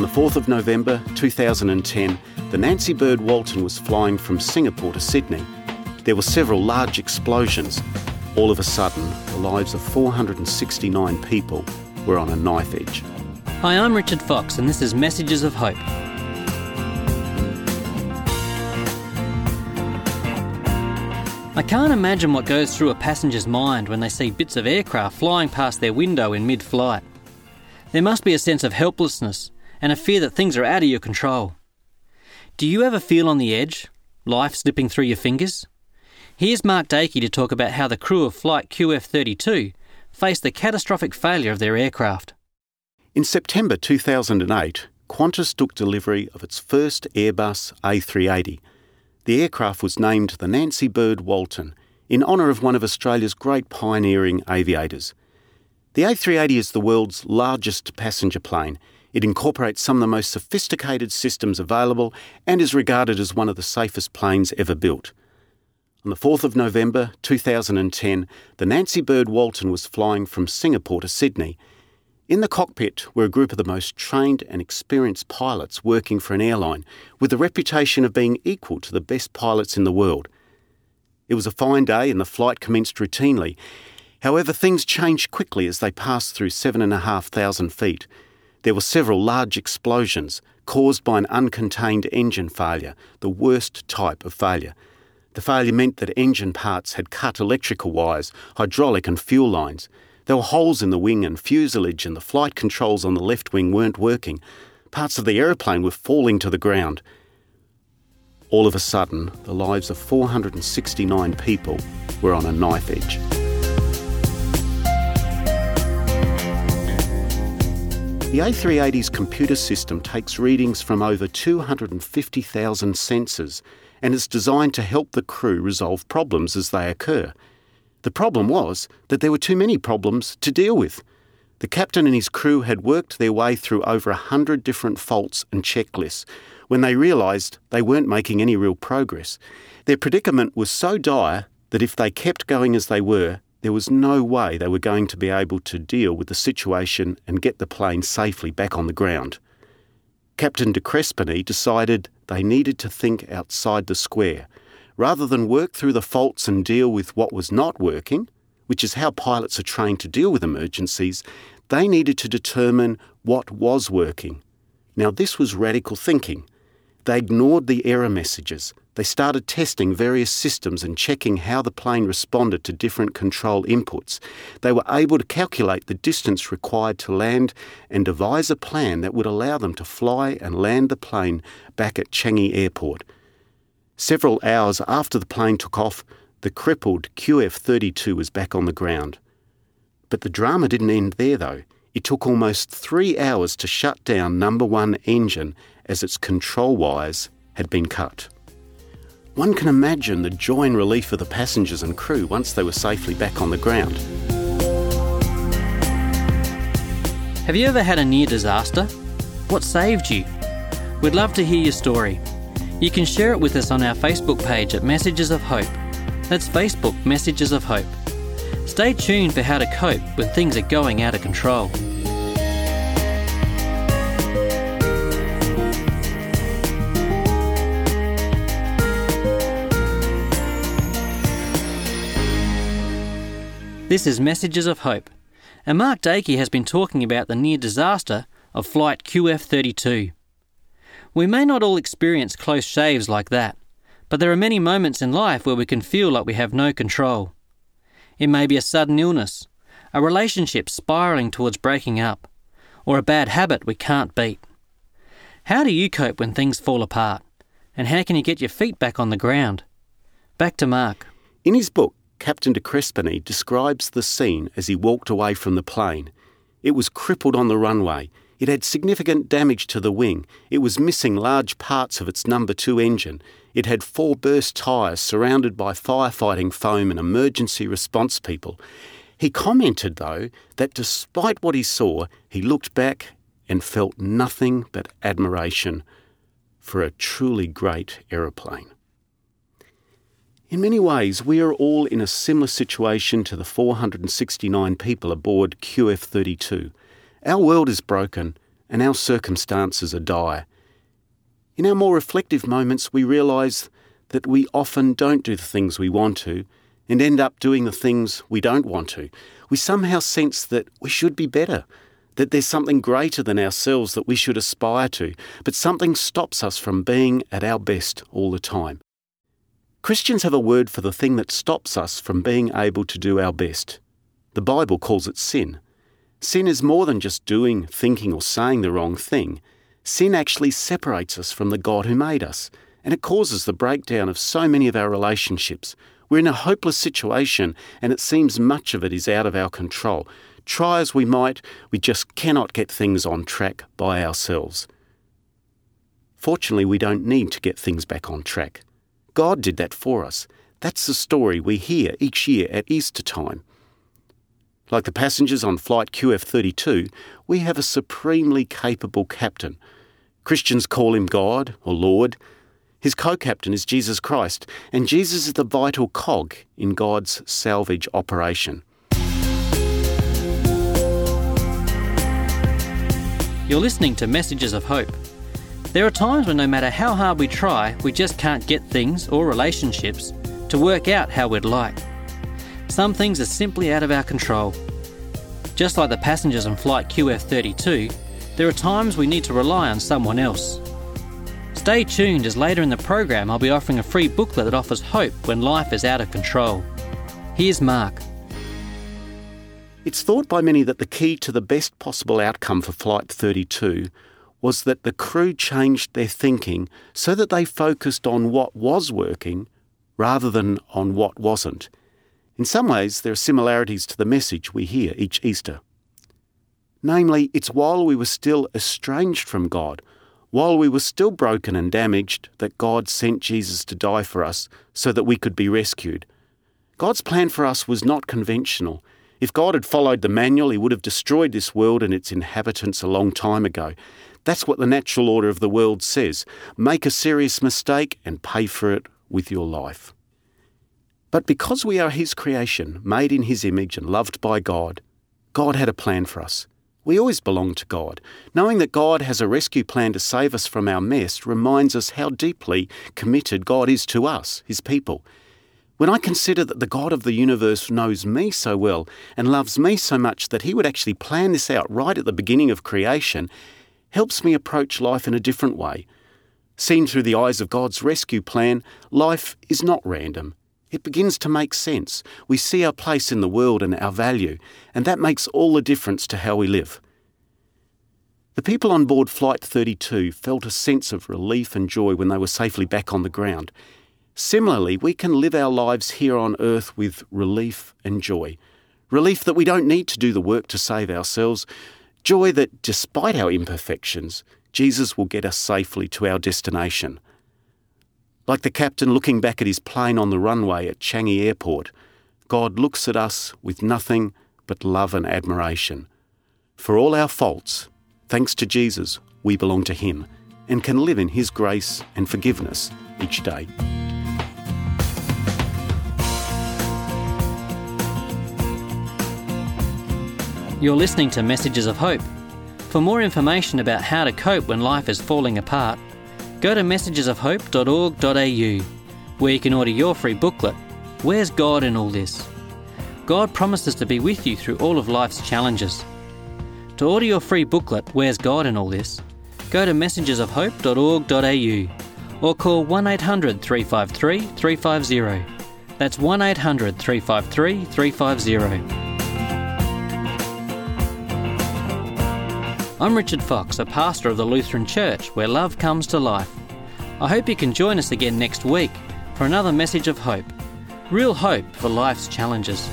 On the 4th of November 2010, the Nancy Bird Walton was flying from Singapore to Sydney. There were several large explosions. All of a sudden, the lives of 469 people were on a knife edge. Hi, I'm Richard Fox, and this is Messages of Hope. I can't imagine what goes through a passenger's mind when they see bits of aircraft flying past their window in mid flight. There must be a sense of helplessness and a fear that things are out of your control. Do you ever feel on the edge, life slipping through your fingers? Here's Mark Doecke to talk about how the crew of Flight QF 32 faced the catastrophic failure of their aircraft. In September 2008, Qantas took delivery of its first Airbus A380 the aircraft was named the Nancy Bird Walton in honour of one of Australia's great pioneering aviators. The A380 is the world's largest passenger plane. It incorporates some of the most sophisticated systems available and is regarded as one of the safest planes ever built. On the 4th of November 2010, the Nancy Bird Walton was flying from Singapore to Sydney in the cockpit were a group of the most trained and experienced pilots working for an airline, with the reputation of being equal to the best pilots in the world. It was a fine day and the flight commenced routinely. However, things changed quickly as they passed through 7,500 feet. There were several large explosions caused by an uncontained engine failure, the worst type of failure. The failure meant that engine parts had cut electrical wires, hydraulic and fuel lines. There were holes in the wing and fuselage, and the flight controls on the left wing weren't working. Parts of the aeroplane were falling to the ground. All of a sudden, the lives of 469 people were on a knife edge. The A380's computer system takes readings from over 250,000 sensors and is designed to help the crew resolve problems as they occur. The problem was that there were too many problems to deal with. The captain and his crew had worked their way through over a hundred different faults and checklists when they realised they weren't making any real progress. Their predicament was so dire that if they kept going as they were, there was no way they were going to be able to deal with the situation and get the plane safely back on the ground. Captain de Crespigny decided they needed to think outside the square rather than work through the faults and deal with what was not working, which is how pilots are trained to deal with emergencies, they needed to determine what was working. Now, this was radical thinking. They ignored the error messages. They started testing various systems and checking how the plane responded to different control inputs. They were able to calculate the distance required to land and devise a plan that would allow them to fly and land the plane back at Changi Airport. Several hours after the plane took off, the crippled QF 32 was back on the ground. But the drama didn't end there, though. It took almost three hours to shut down number one engine as its control wires had been cut. One can imagine the joy and relief of the passengers and crew once they were safely back on the ground. Have you ever had a near disaster? What saved you? We'd love to hear your story. You can share it with us on our Facebook page at Messages of Hope. That's Facebook Messages of Hope. Stay tuned for how to cope when things are going out of control. This is Messages of Hope, and Mark Doecke has been talking about the near disaster of Flight QF 32. We may not all experience close shaves like that, but there are many moments in life where we can feel like we have no control. It may be a sudden illness, a relationship spiralling towards breaking up, or a bad habit we can't beat. How do you cope when things fall apart? And how can you get your feet back on the ground? Back to Mark. In his book, Captain de Crespigny describes the scene as he walked away from the plane. It was crippled on the runway, it had significant damage to the wing. It was missing large parts of its number two engine. It had four burst tyres surrounded by firefighting foam and emergency response people. He commented, though, that despite what he saw, he looked back and felt nothing but admiration for a truly great aeroplane. In many ways, we are all in a similar situation to the 469 people aboard QF 32. Our world is broken and our circumstances are dire. In our more reflective moments, we realise that we often don't do the things we want to and end up doing the things we don't want to. We somehow sense that we should be better, that there's something greater than ourselves that we should aspire to, but something stops us from being at our best all the time. Christians have a word for the thing that stops us from being able to do our best. The Bible calls it sin. Sin is more than just doing, thinking, or saying the wrong thing. Sin actually separates us from the God who made us, and it causes the breakdown of so many of our relationships. We're in a hopeless situation, and it seems much of it is out of our control. Try as we might, we just cannot get things on track by ourselves. Fortunately, we don't need to get things back on track. God did that for us. That's the story we hear each year at Easter time. Like the passengers on flight QF 32, we have a supremely capable captain. Christians call him God or Lord. His co captain is Jesus Christ, and Jesus is the vital cog in God's salvage operation. You're listening to Messages of Hope. There are times when no matter how hard we try, we just can't get things or relationships to work out how we'd like. Some things are simply out of our control. Just like the passengers on flight QF 32, there are times we need to rely on someone else. Stay tuned as later in the program I'll be offering a free booklet that offers hope when life is out of control. Here's Mark. It's thought by many that the key to the best possible outcome for Flight 32 was that the crew changed their thinking so that they focused on what was working rather than on what wasn't. In some ways, there are similarities to the message we hear each Easter. Namely, it's while we were still estranged from God, while we were still broken and damaged, that God sent Jesus to die for us so that we could be rescued. God's plan for us was not conventional. If God had followed the manual, He would have destroyed this world and its inhabitants a long time ago. That's what the natural order of the world says make a serious mistake and pay for it with your life. But because we are His creation, made in His image and loved by God, God had a plan for us. We always belong to God. Knowing that God has a rescue plan to save us from our mess reminds us how deeply committed God is to us, His people. When I consider that the God of the universe knows me so well and loves me so much that He would actually plan this out right at the beginning of creation, helps me approach life in a different way. Seen through the eyes of God's rescue plan, life is not random. It begins to make sense. We see our place in the world and our value, and that makes all the difference to how we live. The people on board Flight 32 felt a sense of relief and joy when they were safely back on the ground. Similarly, we can live our lives here on earth with relief and joy. Relief that we don't need to do the work to save ourselves, Joy that, despite our imperfections, Jesus will get us safely to our destination. Like the captain looking back at his plane on the runway at Changi Airport, God looks at us with nothing but love and admiration. For all our faults, thanks to Jesus, we belong to Him and can live in His grace and forgiveness each day. You're listening to Messages of Hope. For more information about how to cope when life is falling apart, go to messagesofhope.org.au, where you can order your free booklet, Where's God in All This? God promises to be with you through all of life's challenges. To order your free booklet, Where's God in All This? go to messagesofhope.org.au or call 1 800 353 350. That's 1 800 353 350. I'm Richard Fox, a pastor of the Lutheran Church where love comes to life. I hope you can join us again next week for another message of hope. Real hope for life's challenges.